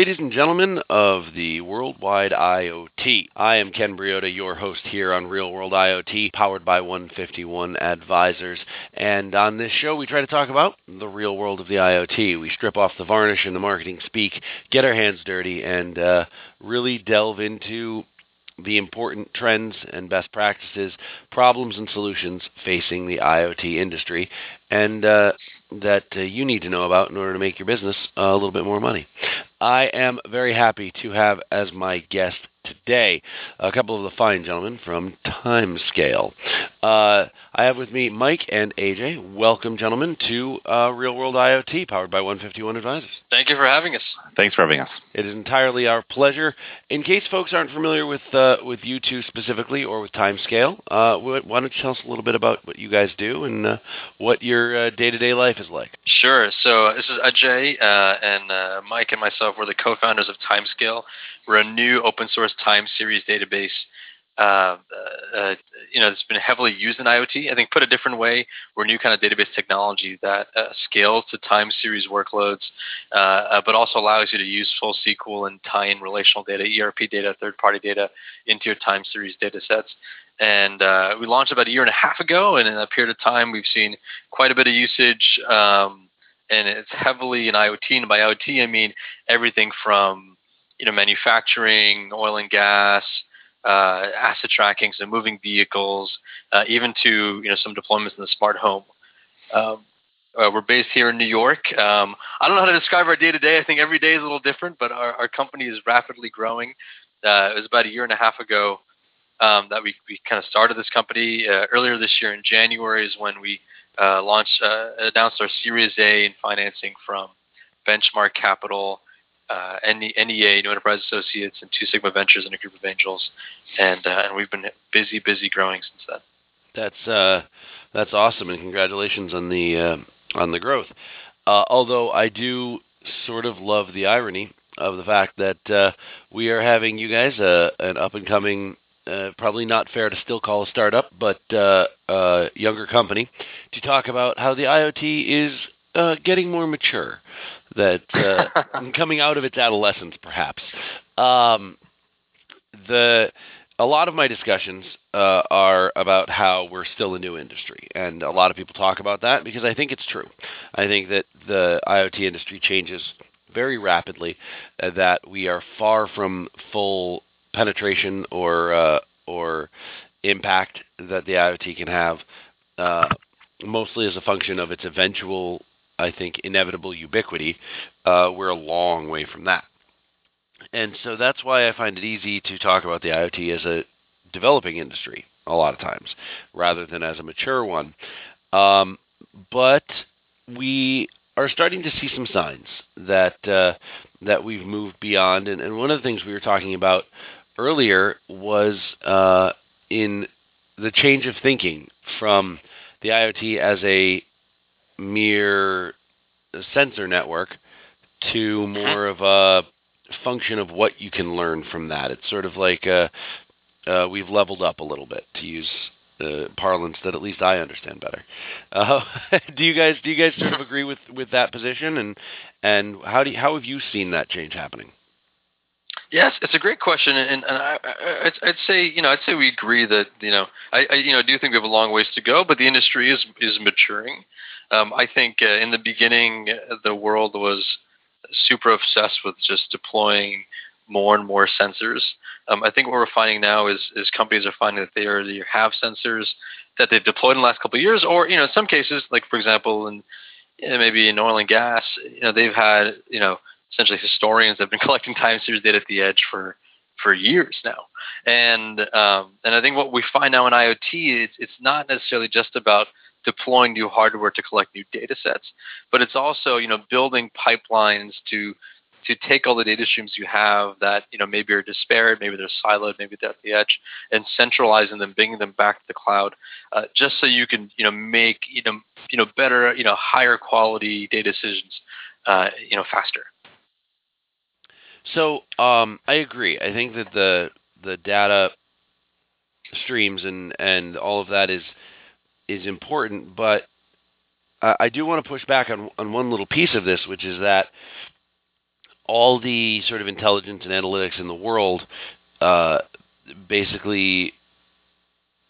ladies and gentlemen of the Worldwide IoT. I am Ken Briodagh, your host here on Real World IoT, powered by 151 Advisors. And on this show, we try to talk about the real world of the IoT. We strip off the varnish and the marketing speak, get our hands dirty, and uh, really delve into the important trends and best practices, problems and solutions facing the IoT industry, and uh, that uh, you need to know about in order to make your business a little bit more money. I am very happy to have as my guest today a couple of the fine gentlemen from Timescale. Uh, I have with me Mike and AJ. Welcome, gentlemen, to uh, Real World IoT, powered by 151 Advisors. Thank you for having us. Thanks for having us. It is entirely our pleasure. In case folks aren't familiar with uh, with you two specifically or with Timescale, uh, why don't you tell us a little bit about what you guys do and uh, what your day to day life is like? Sure. So this is Ajay uh, and uh, Mike and myself. We're the co-founders of Timescale. We're a new open source time series database uh, uh, you know, it's been heavily used in IoT. I think put a different way, we're a new kind of database technology that uh, scales to time series workloads, uh, uh, but also allows you to use full SQL and tie in relational data, ERP data, third party data into your time series data sets. And uh, we launched about a year and a half ago, and in a period of time, we've seen quite a bit of usage. Um, and it's heavily in IoT, and by IoT, I mean everything from you know manufacturing, oil and gas, uh, asset tracking, so moving vehicles, uh, even to you know some deployments in the smart home. Um, uh, we're based here in New York. Um, I don't know how to describe our day to day. I think every day is a little different, but our, our company is rapidly growing. Uh, it was about a year and a half ago um, that we, we kind of started this company. Uh, earlier this year in January is when we uh, launched, announced our Series A in financing from Benchmark Capital uh, NEA, New Enterprise Associates, and Two Sigma Ventures, and a group of angels, and uh, and we've been busy, busy growing since then. That's uh, that's awesome, and congratulations on the uh, on the growth. Uh, although I do sort of love the irony of the fact that uh, we are having you guys uh, an up and coming. Uh, probably not fair to still call a startup, but uh, uh, younger company, to talk about how the IoT is uh, getting more mature that uh, coming out of its adolescence, perhaps. Um, the a lot of my discussions uh, are about how we're still a new industry, and a lot of people talk about that because I think it's true. I think that the IoT industry changes very rapidly, uh, that we are far from full penetration or uh, or impact that the IoT can have, uh, mostly as a function of its eventual I think, inevitable ubiquity, uh, we're a long way from that. And so that's why I find it easy to talk about the IoT as a developing industry a lot of times, rather than as a mature one. Um, but we are starting to see some signs that uh, that we've moved beyond. And, and, one of the things we were talking about earlier was uh, in the change of thinking from the IoT as a mere sensor network to more of a function of what you can learn from that. It's sort of like uh, uh, we've leveled up a little bit to use uh, parlance that at least I understand better. Uh, do you guys do you guys sort of agree with, with that position and and how do you, how have you seen that change happening? Yes, it's a great question, and, and I, would I'd say you know I'd say we agree that you know I, I, you know do think we have a long ways to go, but the industry is is maturing. Um, I think uh, in the beginning, the world was super obsessed with just deploying more and more sensors. Um, I think what we're finding now is is companies are finding that they already have sensors that they've deployed in the last couple of years, or you know, in some cases, like for example, in maybe in oil and gas, you know, they've had you know essentially historians have been collecting time series data at the edge for for years now. And um, and I think what we find now in IoT, is it's not necessarily just about deploying new hardware to collect new data sets, but it's also you know building pipelines to to take all the data streams you have that you know maybe are disparate, maybe they're siloed, maybe they're at the edge, and centralizing them, bringing them back to the cloud, uh, just so you can you know make you know you know better you know higher quality data decisions, uh, you know faster. So um, I agree. I think that the the data streams and and all of that is is important, but I, do want to push back on on one little piece of this, which is that all the sort of intelligence and analytics in the world uh, basically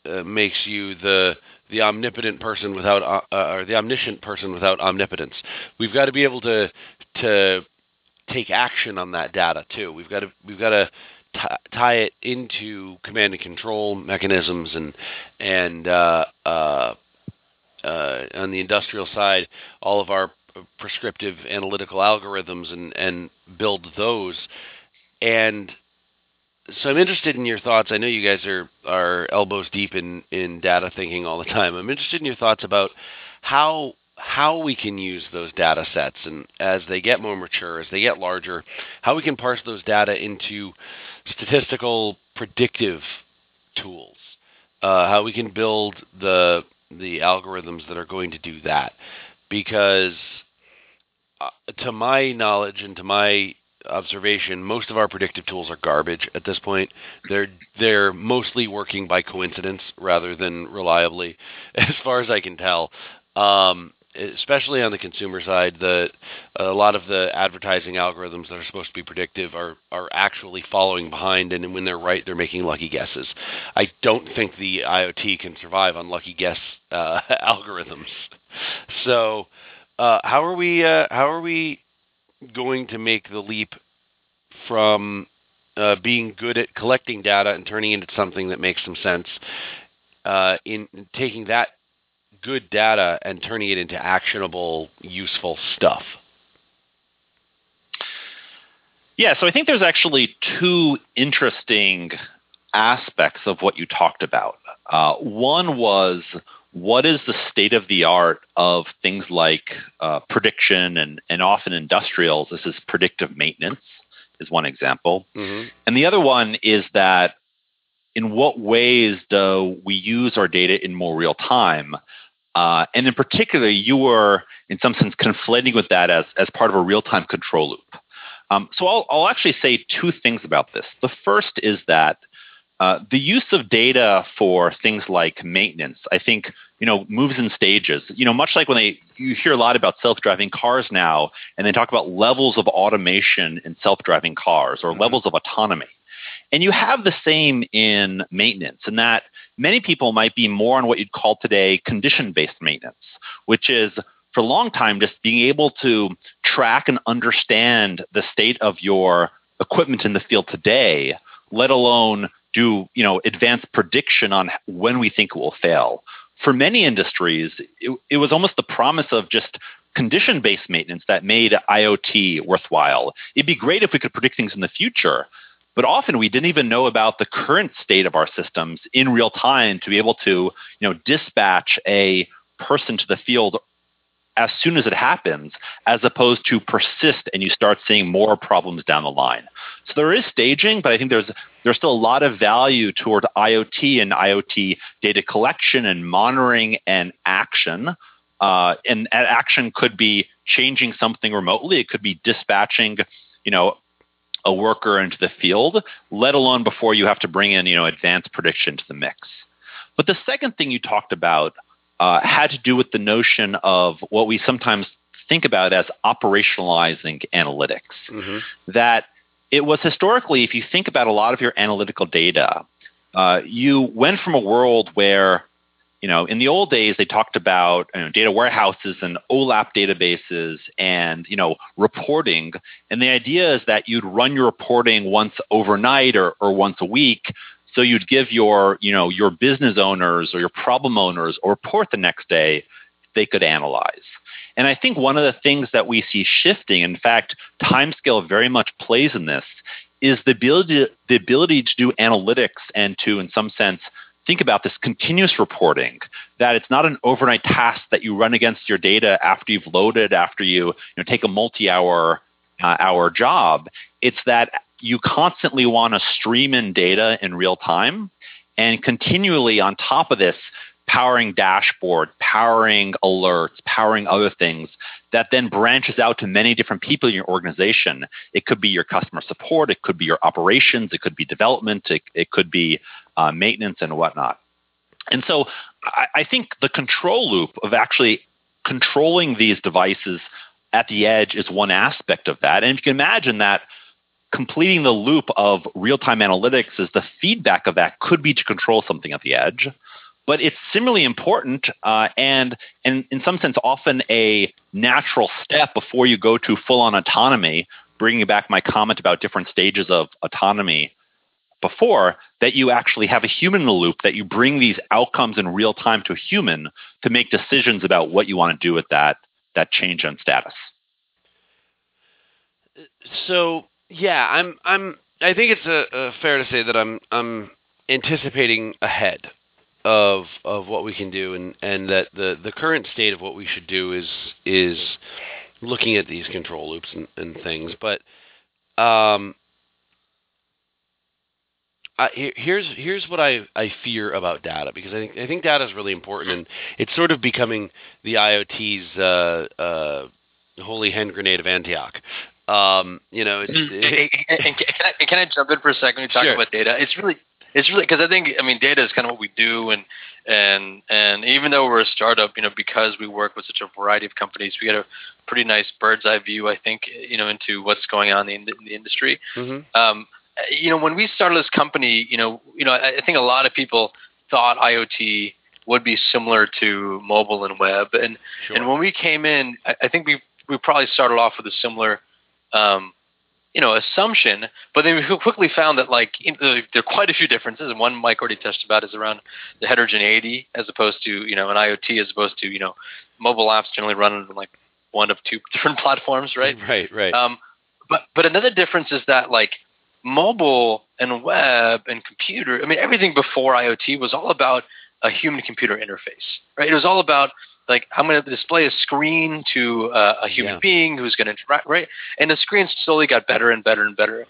uh, makes you the the omnipotent person without uh, or the omniscient person without omnipotence. We've got to be able to to take action on that data too. We've got to we've got to t- tie it into command and control mechanisms and and uh, uh, uh, on the industrial side, all of our prescriptive analytical algorithms and and build those. And so I'm interested in your thoughts. I know you guys are are elbows deep in in data thinking all the time. I'm interested in your thoughts about how how we can use those data sets and as they get more mature, as they get larger, how we can parse those data into statistical predictive tools. Uh, how we can build the the algorithms that are going to do that, because uh, to my knowledge and to my observation, most of our predictive tools are garbage at this point. They're they're mostly working by coincidence rather than reliably, as far as I can tell. Um, especially on the consumer side, the a lot of the advertising algorithms that are supposed to be predictive are are actually following behind, and when they're right, they're making lucky guesses. I don't think the IoT can survive on lucky guess uh, algorithms. So, uh, how are we? Uh, how are we going to make the leap from uh, being good at collecting data and turning it into something that makes some sense? Uh, in taking that good data and turning it into actionable, useful stuff? Yeah, so I think there's actually two interesting aspects of what you talked about. Uh, one was what is the state of the art of things like uh, prediction and, and often industrials? This is predictive maintenance, is one example. Mm-hmm. And the other one is that in what ways do we use our data in more real time? Uh, and in particular, you were, in some sense, conflating with that as, as part of a real time control loop. Um, so I'll, I'll actually say two things about this. The first is that uh, the use of data for things like maintenance, I think, you know, moves in stages. You know, much like when they you hear a lot about self-driving cars now, and they talk about levels of automation in self-driving cars or mm-hmm. levels of autonomy. And you have the same in maintenance, in that many people might be more on what you'd call today condition based maintenance, which is for a long time just being able to track and understand the state of your equipment in the field today, let alone do you know advanced prediction on when we think it will fail. For many industries, it, it was almost the promise of just condition based maintenance that made IoT worthwhile. It'd be great if we could predict things in the future, but often we didn't even know about the current state of our systems in real time to be able to you know dispatch a person to the field as soon as it happens as opposed to persist and you start seeing more problems down the line. So there is staging but i think there's there's still a lot of value toward iot and iot data collection and monitoring and action. Uh, and action could be changing something remotely. It could be dispatching you know a worker into the field, let alone before you have to bring in, you know, advanced prediction to the mix. But the second thing you talked about uh, had to do with the notion of what we sometimes think about as operationalizing analytics. Mm-hmm. That it was historically, if you think about a lot of your analytical data, uh, you went from a world where you know, in the old days, they talked about you know, data warehouses and OLAP databases and, you know, reporting. And the idea is that you'd run your reporting once overnight or, or once a week. So you'd give your, you know, your business owners or your problem owners a report the next day they could analyze. And I think one of the things that we see shifting, in fact, timescale very much plays in this, is the ability, the ability to do analytics and to, in some sense, think about this continuous reporting that it's not an overnight task that you run against your data after you've loaded after you, you know, take a multi-hour uh, hour job. It's that you constantly want to stream in data in real time and continually on top of this powering dashboard powering alerts powering other things that then branches out to many different people in your organization it could be your customer support it could be your operations it could be development it, it could be uh, maintenance and whatnot. And so I, I think the control loop of actually controlling these devices at the edge is one aspect of that. And if you can imagine that completing the loop of real time analytics is the feedback of that could be to control something at the edge. But it's similarly important uh, and, and, in some sense, often a natural step before you go to full on autonomy. Bringing back my comment about different stages of autonomy before, that you actually have a human in the loop, that you bring these outcomes in real time to a human to make decisions about what you want to do with that that change in status. So yeah, I'm I'm I think it's a, a fair to say that I'm I'm anticipating ahead of of what we can do and and that the the current state of what we should do is is looking at these control loops and, and things but um I, here's here's what I, I fear about data because I think I think data is really important and it's sort of becoming the IoT's uh, uh, holy hand grenade of Antioch. Um, you know, it's, it, and, and, can, I, can I jump in for a second? You talk sure. about data, it's really it's really because I think I mean data is kind of what we do and and and even though we're a startup, you know, because we work with such a variety of companies, we get a pretty nice bird's eye view, I think, you know, into what's going on in the, in the industry. Mm-hmm. Um, you know, when we started this company, you know, you know, I think a lot of people thought IoT would be similar to mobile and web, and sure. and when we came in, I, I, think we we probably started off with a similar, um, you know, assumption, but then we quickly found that like know, there are quite a few differences, and one Mike already touched about is around the heterogeneity as opposed to you know an IoT as opposed to you know mobile apps generally run on like one of two different platforms, right? Right, right. Um, but but another difference is that like mobile and web and computer, I mean, everything before IoT was all about a human computer interface, right? It was all about like I'm going to display a screen to uh, a human yeah. being who's going to interact, right? And the screen slowly got better and better and better.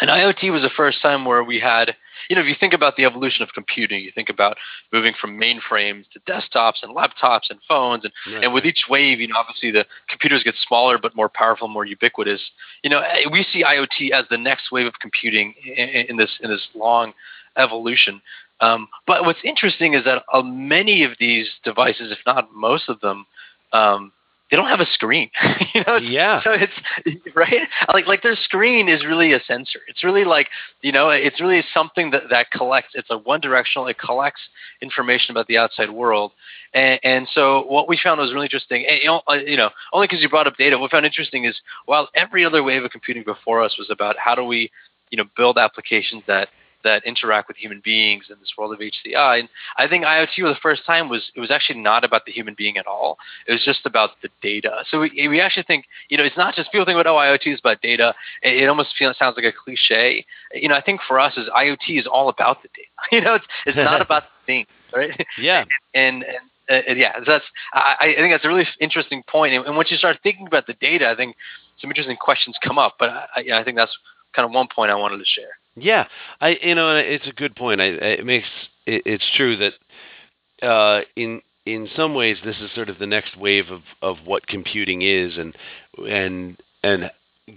And IoT was the first time where we had you know, if you think about the evolution of computing, you think about moving from mainframes to desktops and laptops and phones, and, right. and with each wave, you know, obviously the computers get smaller but more powerful, more ubiquitous. You know, eh, we see IoT as the next wave of computing in, in this in this long evolution. Um, but what's interesting is that uh, many of these devices, if not most of them, um, they don't have a screen. you know, yeah. So it's right. Like like their screen is really a sensor. It's really like you know, it's really something that that collects. It's a one directional. It collects information about the outside world. And, and so what we found was really interesting. And, you, know, uh, you know, only because you brought up data, what we found interesting is while every other wave of computing before us was about how do we, you know, build applications that that interact with human beings in this world of HCI. And I think IoT for the first time was it was actually not about the human being at all. It was just about the data. So we, we actually think you know it's not just people think about oh IoT is about data. It, it almost feels sounds like a cliche. You know I think for us is IoT is all about the data. You know it's it's not about the thing, right? Yeah. and, and uh, yeah, that's I, I, think that's a really interesting point. And, and, once you start thinking about the data, I think some interesting questions come up. But I, I think that's kind of one point I wanted to share. Yeah, I you know it's a good point. I, it makes it, it's true that uh, in in some ways this is sort of the next wave of, of what computing is, and and and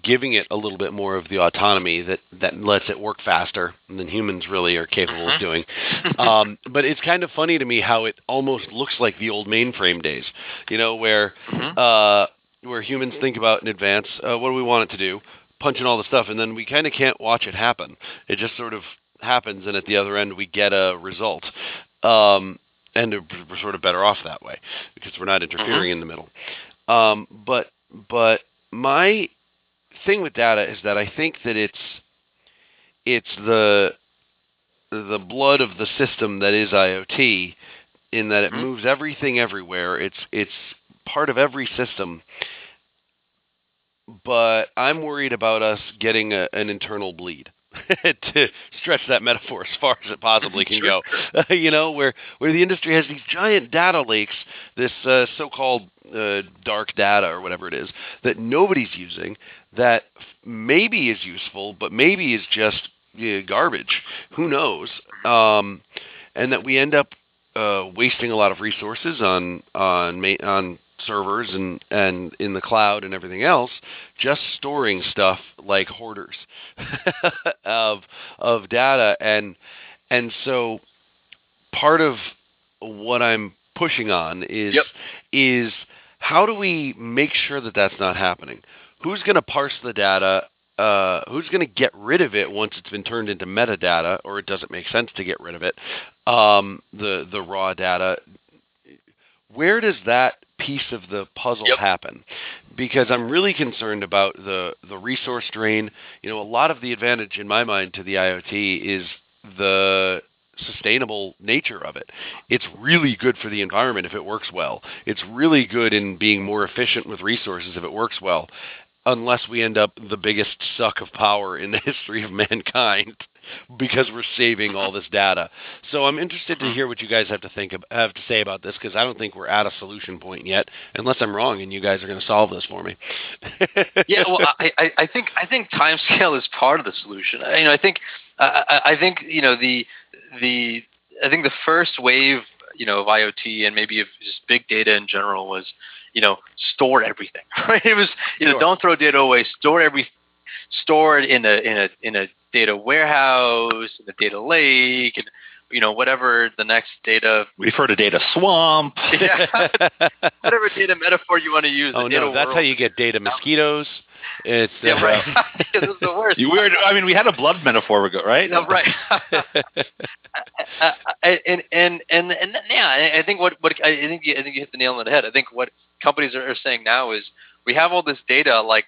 giving it a little bit more of the autonomy that that lets it work faster than humans really are capable of uh-huh. doing. Um, but it's kind of funny to me how it almost looks like the old mainframe days, you know, where uh-huh. uh, where humans think about in advance, uh, what do we want it to do? Punching all the stuff, and then we kind of can't watch it happen. It just sort of happens, and at the other end, we get a result. Um, and we're sort of better off that way because we're not interfering mm-hmm. in the middle. Um, but but my thing with data is that I think that it's it's the the blood of the system that is IoT in that it mm-hmm. moves everything everywhere. It's it's part of every system but I'm worried about us getting a, an internal bleed. to stretch that metaphor as far as it possibly can sure. go, you know, where where the industry has these giant data lakes, this uh, so-called uh, dark data or whatever it is that nobody's using, that maybe is useful, but maybe is just you know, garbage. Who knows? Um, and that we end up uh, wasting a lot of resources on on on servers and and in the cloud and everything else just storing stuff like hoarders of of data and and so part of what I'm pushing on is yep. is how do we make sure that that's not happening? Who's going to parse the data? Uh, who's going to get rid of it once it's been turned into metadata, or it doesn't make sense to get rid of it? Um, the the raw data. Where does that piece of the puzzle Yep. happen? Because I'm really concerned about the the resource drain. You know, a lot of the advantage in my mind to the IoT is the sustainable nature of it. It's really good for the environment if it works well. It's really good in being more efficient with resources if it works well. Unless we end up the biggest suck of power in the history of mankind because we're saving all this data. So I'm interested to hear what you guys have to think of, have to say about this because I don't think we're at a solution point yet, unless I'm wrong and you guys are going to solve this for me. yeah, well, I, I, I think I think timescale is part of the solution. I- You know, I think I, I think you know the the I think the first wave you know of IoT and maybe of just big data in general was you know store everything. Right? It was you know Sure. don't throw data away. Store every store it in a in a in a data warehouse, in a data lake, and you know whatever the next data We've heard of data swamp. yeah, whatever data metaphor you want to use. oh no, that's how you get data mosquitoes. It's Yeah, uh, right. yeah, this is the worst. You weird. I mean, we had a blood metaphor, ago, right? No, right. And and and and yeah, I think what what I think you, I think you hit the nail on the head. I think what companies are saying now is we have all this data. Like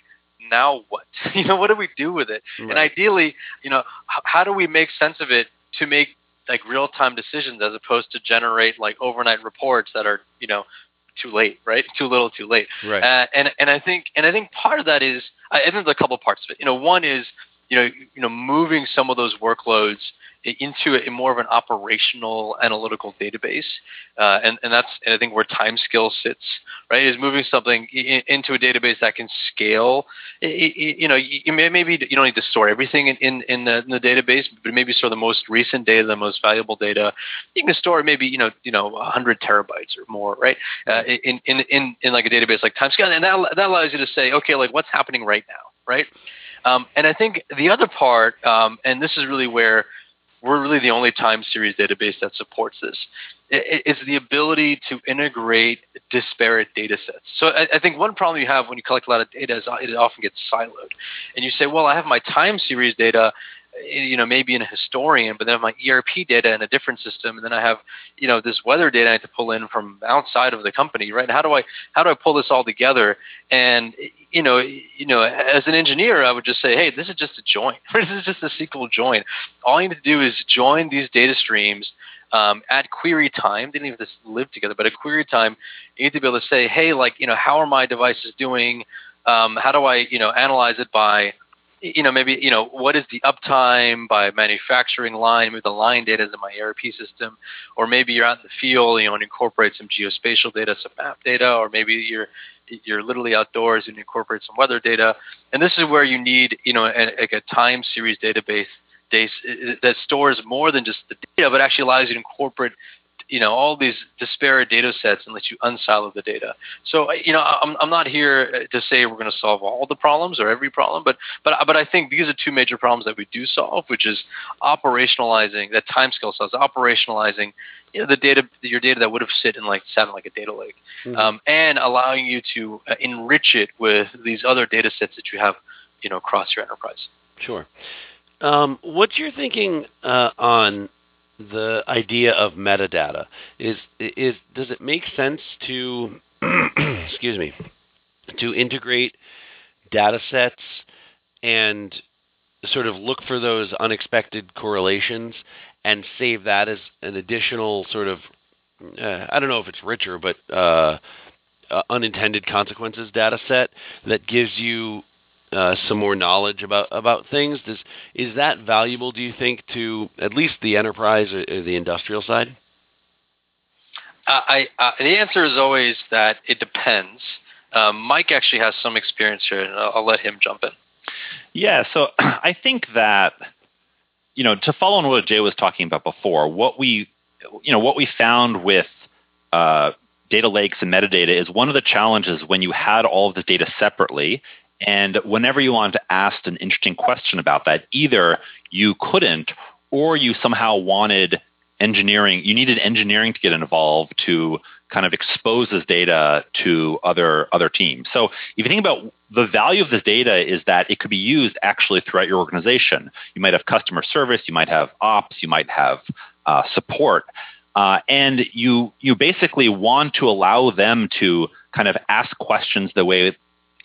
now, what? You know, what do we do with it? And ideally, you know, h- how do we make sense of it to make like real time decisions as opposed to generate like overnight reports that are you know too late, right? Too little, too late. right. Uh, and and I think and I think part of that is I I think there's a couple parts of it. You know, one is you know you know moving some of those workloads into a, more of an operational analytical database, uh, and and that's and I think where time timescale sits right is moving something i- i- into a database that can scale. I- I- you know, you, may, maybe you don't need to store everything in in, in, the, in the database, but maybe store the most recent data, the most valuable data. You can store maybe you know you know 100 terabytes or more, right? uh, in, in in in like a database like timescale, and that that allows you to say, okay, like what's happening right now, right? Um, and I think the other part, um, and this is really where we're really the only time series database that supports this, is the ability to integrate disparate data sets. So I, I think one problem you have when you collect a lot of data is it often gets siloed, and you say, well, I have my time series data. Eh, You know, maybe in a historian, but then I have my ERP data in a different system, and then I have, you know, this weather data I have to pull in from outside of the company, right? How do I how do I pull this all together? And you know, you know, as an engineer, I would just say, hey, this is just a join. this is just a SQL join. All you need to do is join these data streams um, at query time. They don't even live together, but at query time, you need to be able to say, hey, like, you know, how are my devices doing? Um, how do I, you know, analyze it by, you know, maybe, you know, what is the uptime by manufacturing line? Maybe the line data is in my ERP system, or maybe you're out in the field, you know, and incorporate some geospatial data, some map data, or maybe you're you're literally outdoors and incorporate some weather data. And this is where you need, you know, like a time series database that stores more than just the data, but actually allows you to incorporate, you know, all these disparate data sets and lets you unsilo the data. So, you know, I'm, I'm not here to say we're going to solve all the problems or every problem, but but but I think these are two major problems that we do solve, which is operationalizing that time scale cells, operationalizing you know, the data, your data that would have sit in like sat in like a data lake, Mhm. um, and allowing you to uh, enrich it with these other data sets that you have, you know, across your enterprise. Sure. Um, what's your thinking uh, on the idea of metadata? Is is does it make sense to excuse me to integrate data sets and sort of look for those unexpected correlations and save that as an additional sort of uh, I don't know if it's richer, but uh, uh, unintended consequences data set that gives you uh, some more knowledge about about things. Does is that valuable? Do you think to at least the enterprise or, or the industrial side? Uh, I uh, the answer is always that it depends. Um, Mike actually has some experience here, and I'll, I'll let him jump in. Yeah, so I think that you know to follow on what Jay was talking about before, what we you know what we found with uh, data lakes and metadata is one of the challenges when you had all of this data separately, and whenever you wanted to ask an interesting question about that, either you couldn't or you somehow wanted engineering, you needed engineering to get involved to kind of expose this data to other other teams. So if you think about the value of this data is that it could be used actually throughout your organization. You might have customer service, you might have ops, you might have uh, support, uh, and you you basically want to allow them to kind of ask questions the way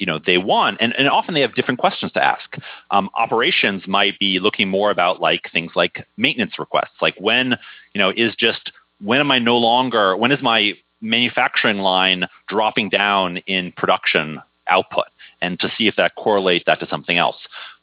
you know they want and, and often they have different questions to ask. Um, operations might be looking more about like things like maintenance requests like when you know is just when am i no longer when is my manufacturing line dropping down in production output? And to see if that correlates that to something else.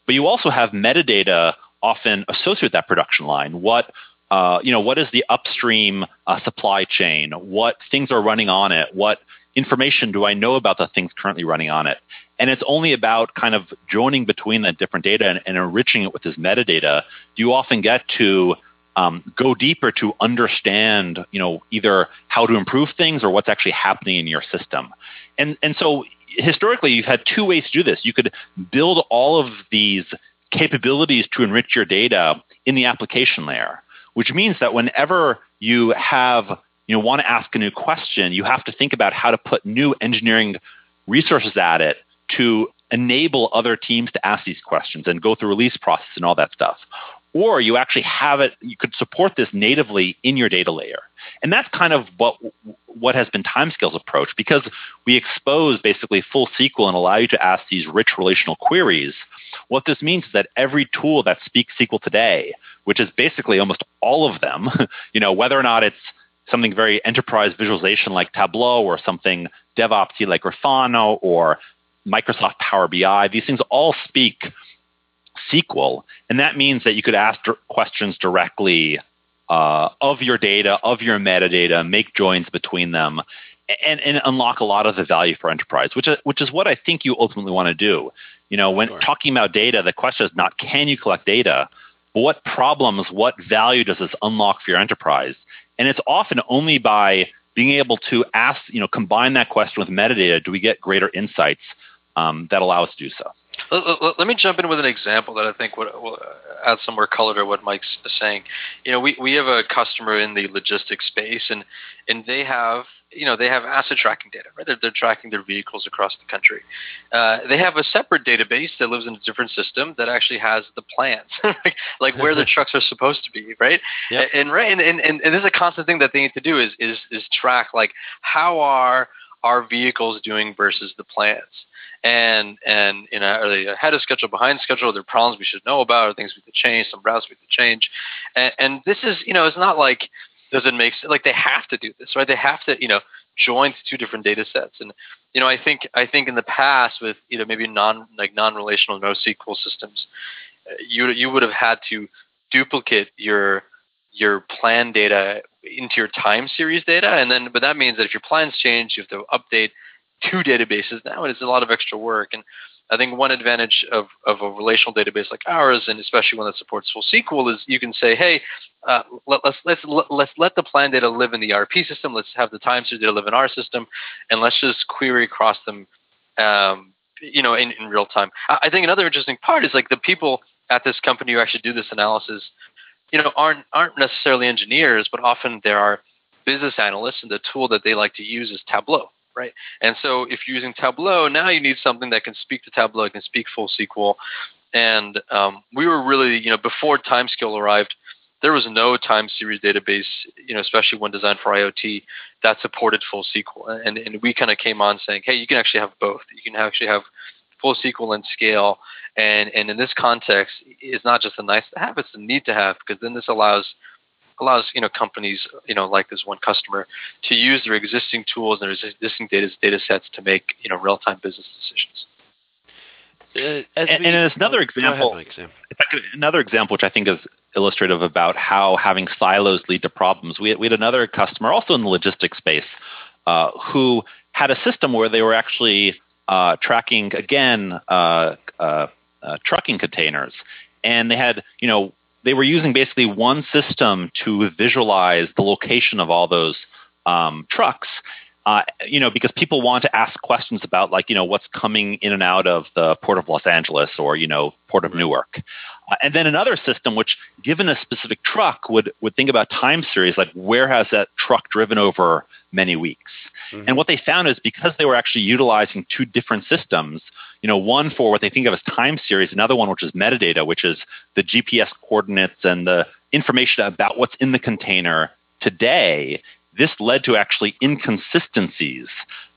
But you also have metadata often associated with that production line. What uh, you know what is the upstream uh, supply chain? What things are running on it? What information do I know about the things currently running on it? And it's only about kind of joining between that different data and, and enriching it with this metadata. Do you often get to um, go deeper to understand, you know, either how to improve things or what's actually happening in your system? And and so historically, you've had two ways to do this. You could build all of these capabilities to enrich your data in the application layer, which means that whenever you have you know want to ask a new question, you have to think about how to put new engineering resources at it to enable other teams to ask these questions and go through release process and all that stuff. Or you actually have it, you could support this natively in your data layer. And that's kind of what what has been Timescale's approach because we expose basically full SQL and allow you to ask these rich relational queries. What this means is that every tool that speaks SQL today, which is basically almost all of them, you know, whether or not it's something very enterprise visualization like Tableau or something DevOpsy like Grafana or Microsoft Power BI. These things all speak SQL, and that means that you could ask questions directly uh, of your data, of your metadata, make joins between them, and, and unlock a lot of the value for enterprise, which is, which is what I think you ultimately want to do. You know, when sure. talking about data, the question is not can you collect data, but what problems, what value does this unlock for your enterprise? And it's often only by being able to ask, you know, combine that question with metadata, do we get greater insights um, that allow us to do so. Let, let, me jump in with an example that I think would, will add some more color to what Mike's saying. You know, we, we have a customer in the logistics space, and and they have you know they have asset tracking data, right? They're, they're tracking their vehicles across the country. Uh, they have a separate database that lives in a different system that actually has the plans, like where the trucks are supposed to be, right? Yep. And right, and, and, and, and this is a constant thing that they need to do is is is track like how are our vehicles doing versus the plans and and you know are they ahead of schedule behind schedule? Are there problems we should know about? Or things we could change? Some routes we could change? And, and this is you know it's not like does it make sense? Like they have to do this right? They have to you know join two different data sets. And you know i think i think in the past with you know maybe non like non-relational NoSQL systems uh, you you would have had to duplicate your your plan data into your time series data and then but that means that if your plans change you have to update two databases now and it's a lot of extra work and i think one advantage of, of a relational database like ours and especially one that supports full sql is you can say hey uh, let, us let's let's let the plan data live in the ERP system. Let's have the time series data live in our system, and let's just query across them, um, you know, in, in real time. I think another interesting part is like the people at this company who actually do this analysis you know aren't aren't necessarily engineers, but often there are business analysts, and the tool that they like to use is Tableau, right? And so if you're using Tableau, now you need something that can speak to Tableau, can speak full SQL. And um, we were really, you know, before Timescale arrived, there was no time series database, you know, especially one designed for IoT that supported full SQL. And, and we kind of came on saying, hey, you can actually have both. You can actually have full SQL and scale and and in this context it's not just a nice to have it's a need to have because then this allows allows you know companies you know like this one customer to use their existing tools and their existing data data sets to make you know real time business decisions. Uh, and, we, and as another example, ahead, could, another example which I think is illustrative about how having silos lead to problems. We had, we had another customer also in the logistics space uh, who had a system where they were actually uh, tracking again uh, uh uh, trucking containers, and they had you know they were using basically one system to visualize the location of all those um, trucks. Uh, you know, because people want to ask questions about like you know what's coming in and out of the port of Los Angeles or you know port of Newark, and then another system, which given a specific truck, would would think about time series, like where has that truck driven over many weeks. Mm-hmm. And what they found is because they were actually utilizing two different systems, you know, one for what they think of as time series, another one which is metadata, which is the GPS coordinates and the information about what's in the container today. This led to actually inconsistencies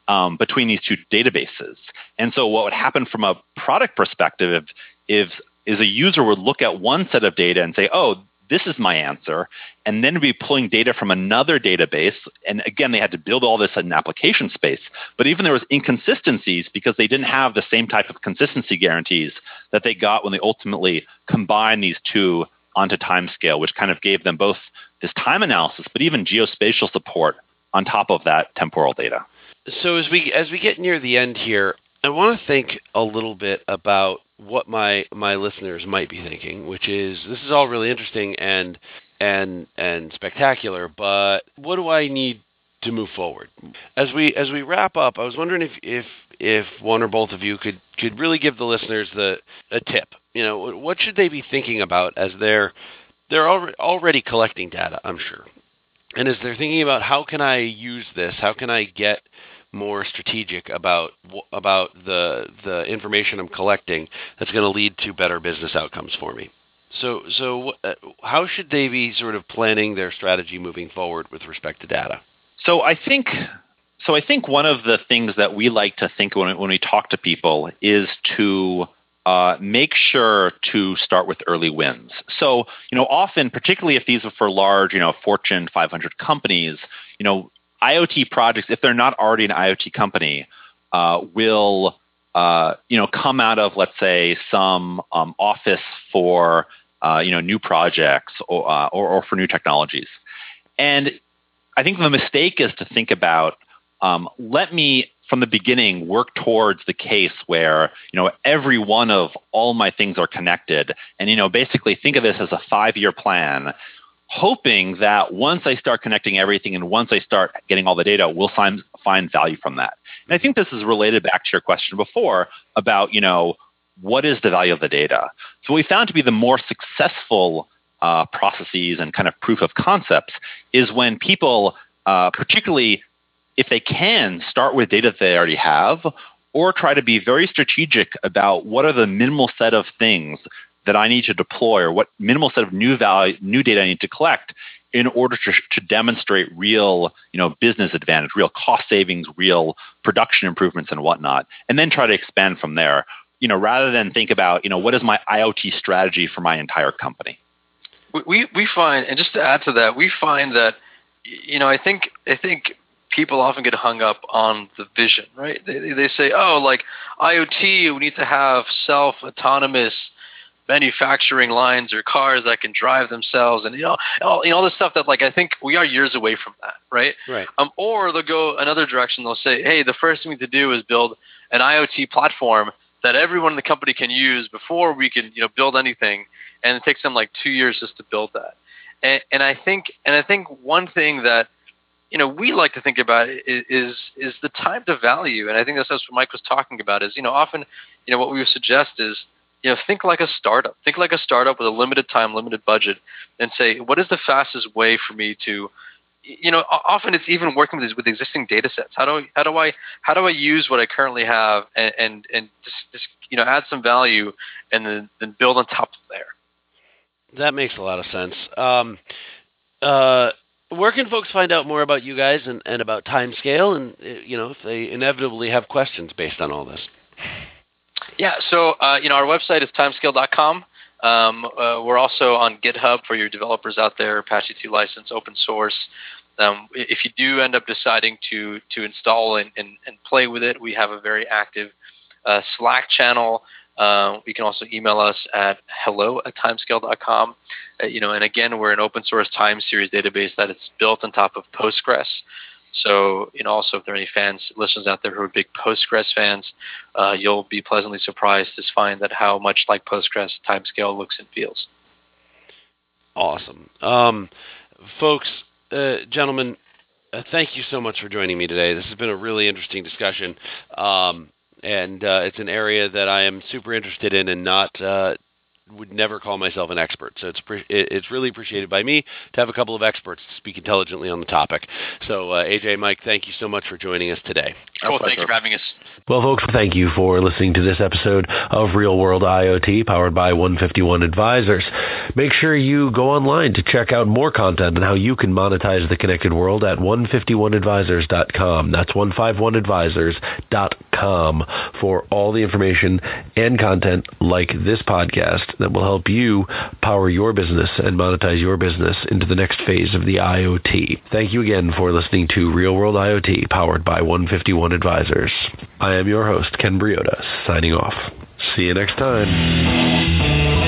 um, between these two databases. And so, what would happen from a product perspective if, if is a user would look at one set of data and say, "Oh, this is my answer and then be pulling data from another database. And again they had to build all this in application space. But even there was inconsistencies because they didn't have the same type of consistency guarantees that they got when they ultimately combined these two onto timescale which kind of gave them both this time analysis but even geospatial support on top of that temporal data. So as we as we get near the end here i want to think a little bit about what my my listeners might be thinking, which is this is all really interesting and and and spectacular, but what do I need to move forward? As we as we wrap up, I was wondering if if if one or both of you could could really give the listeners the a tip. You know, what should they be thinking about as they're they're already collecting data, I'm sure. And as they're thinking about how can I use this? How can I get more strategic about about the the information I'm collecting that's going to lead to better business outcomes for me. So so uh, how should they be sort of planning their strategy moving forward with respect to data? So I think so I think one of the things that we like to think when when we talk to people is to uh, make sure to start with early wins. So, you know, often, particularly if these are for large, you know, Fortune 500 companies, you know, IoT projects, if they're not already an IoT company, uh, will uh, you know come out of let's say some um, office for uh, you know new projects or, uh, or, or for new technologies, and I think the mistake is to think about um, let me from the beginning work towards the case where you know every one of all my things are connected. And you know basically think of this as a five year plan hoping that once I start connecting everything and once I start getting all the data, we'll find, find value from that. And I think this is related back to your question before about, you know, what is the value of the data? So we found to be the more successful uh, processes and kind of proof of concepts is when people, uh, particularly if they can, start with data that they already have or try to be very strategic about what are the minimal set of things that I need to deploy or what minimal set of new value, new data I need to collect in order to, to demonstrate real, you know, business advantage, real cost savings, real production improvements and whatnot, and then try to expand from there. You know, rather than think about, you know, what is my IoT strategy for my entire company? We, we find, and just to add to that, we find that, you know, I think I think people often get hung up on the vision, right? They, they say, oh, like IoT, we need to have self autonomous manufacturing lines or cars that can drive themselves and you know all, you know all this stuff that like i think we are years away from that right? Right. Um, or they'll go another direction. They'll say hey the first thing to do is build an iot platform that everyone in the company can use before we can you know build anything. And it takes them like two years just to build that. And, and i think and i think one thing that you know we like to think about is is the time to value. And i think that's what mike was talking about is you know often you know what we would suggest is you know think like a startup think like a startup with a limited time limited budget and say what is the fastest way for me to you know often it's even working with, with existing data sets. How do I, how do I how do I use what I currently have and and, and just, just you know add some value and then, then build on top of there? That makes a lot of sense. Um, uh, where can folks find out more about you guys and, and about timescale and you know if they inevitably have questions based on all this yeah, so uh, you know our website is timescale.com. Um, uh, we're also on GitHub for your developers out there, Apache 2 license, open source. Um, if you do end up deciding to to install and, and, and play with it, we have a very active uh, Slack channel. Uh, you can also email us at hello at timescale.com. Uh, you know, and again, we're an open source time series database that is built on top of Postgres. So, you know, also if there are any fans, listeners out there who are big Postgres fans, uh, you'll be pleasantly surprised to find that how much like Postgres timescale looks and feels. Awesome, um, folks, uh, gentlemen. Uh, thank you so much for joining me today. This has been a really interesting discussion, um, and uh, it's an area that I am super interested in and not uh, would never call myself an expert. So it's pre- it's really appreciated by me to have a couple of experts speak intelligently on the topic. So uh, AJ, Mike, thank you so much for joining us today. Cool. Thank you for having us. Well, folks, thank you for listening to this episode of Real World IoT powered by 151 Advisors. Make sure you go online to check out more content on how you can monetize the connected world at 151advisors.com. That's 151advisors.com for all the information and content like this podcast that will help you power your business and monetize your business into the next phase of the IoT. Thank you again for listening to Real World IoT powered by 151 Advisors. I am your host, Ken Briodagh, signing off. See you next time.